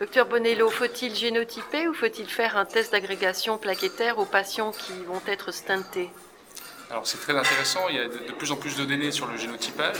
Docteur Bonello, faut-il génotyper ou faut-il faire un test d'agrégation plaquettaire aux patients qui vont être stentés alors c'est très intéressant, il y a de, plus en plus de données sur le génotypage.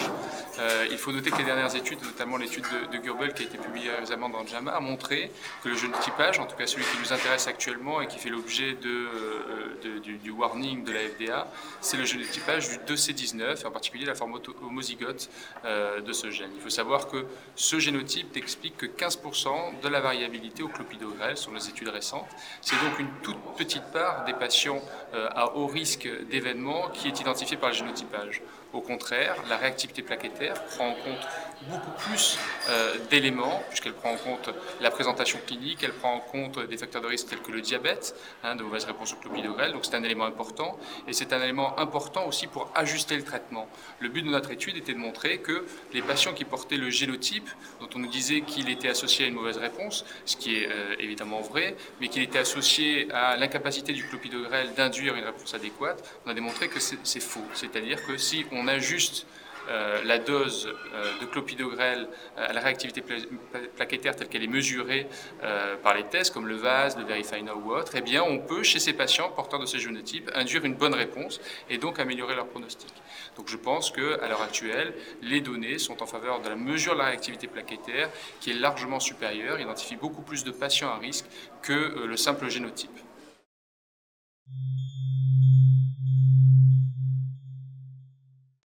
Euh, il faut noter que les dernières études, notamment l'étude de, de Gurbel qui a été publiée récemment dans JAMA, a montré que le génotypage, en tout cas celui qui nous intéresse actuellement et qui fait l'objet euh, du, warning de la FDA, c'est le génotypage du 2C19, en particulier la forme homozygote euh, de ce gène. Il faut savoir que ce génotype n'explique que 15% de la variabilité au clopidogrel sur les études récentes. C'est donc une toute petite part des patients à haut risque d'événements qui est identifié par le génotypage. Au contraire, la réactivité plaquettaire prend en compte beaucoup plus euh, d'éléments, puisqu'elle prend en compte la présentation clinique, elle prend en compte des facteurs de risque tels que le diabète, hein, de mauvaises réponses au clopidogrel, donc c'est un élément important, et c'est un élément important aussi pour ajuster le traitement. Le but de notre étude était de montrer que les patients qui portaient le génotype, dont on nous disait qu'il était associé à une mauvaise réponse, ce qui est euh, évidemment vrai, mais qu'il était associé à l'incapacité du clopidogrel d'induire une réponse adéquate, on a démontré que c'est faux. C'est-à-dire que si on ajuste euh, la dose euh, de clopidogrel euh, à la réactivité plaquettaire telle qu'elle est mesurée par les tests comme le VAS, le Verify ou autre, eh bien, on peut, chez ces patients porteurs de ces génotypes, induire une bonne réponse et donc améliorer leur pronostic. Donc je pense qu'à l'heure actuelle, les données sont en faveur de la mesure de la réactivité plaquettaire qui est largement supérieure, identifie beaucoup plus de patients à risque que le simple génotype.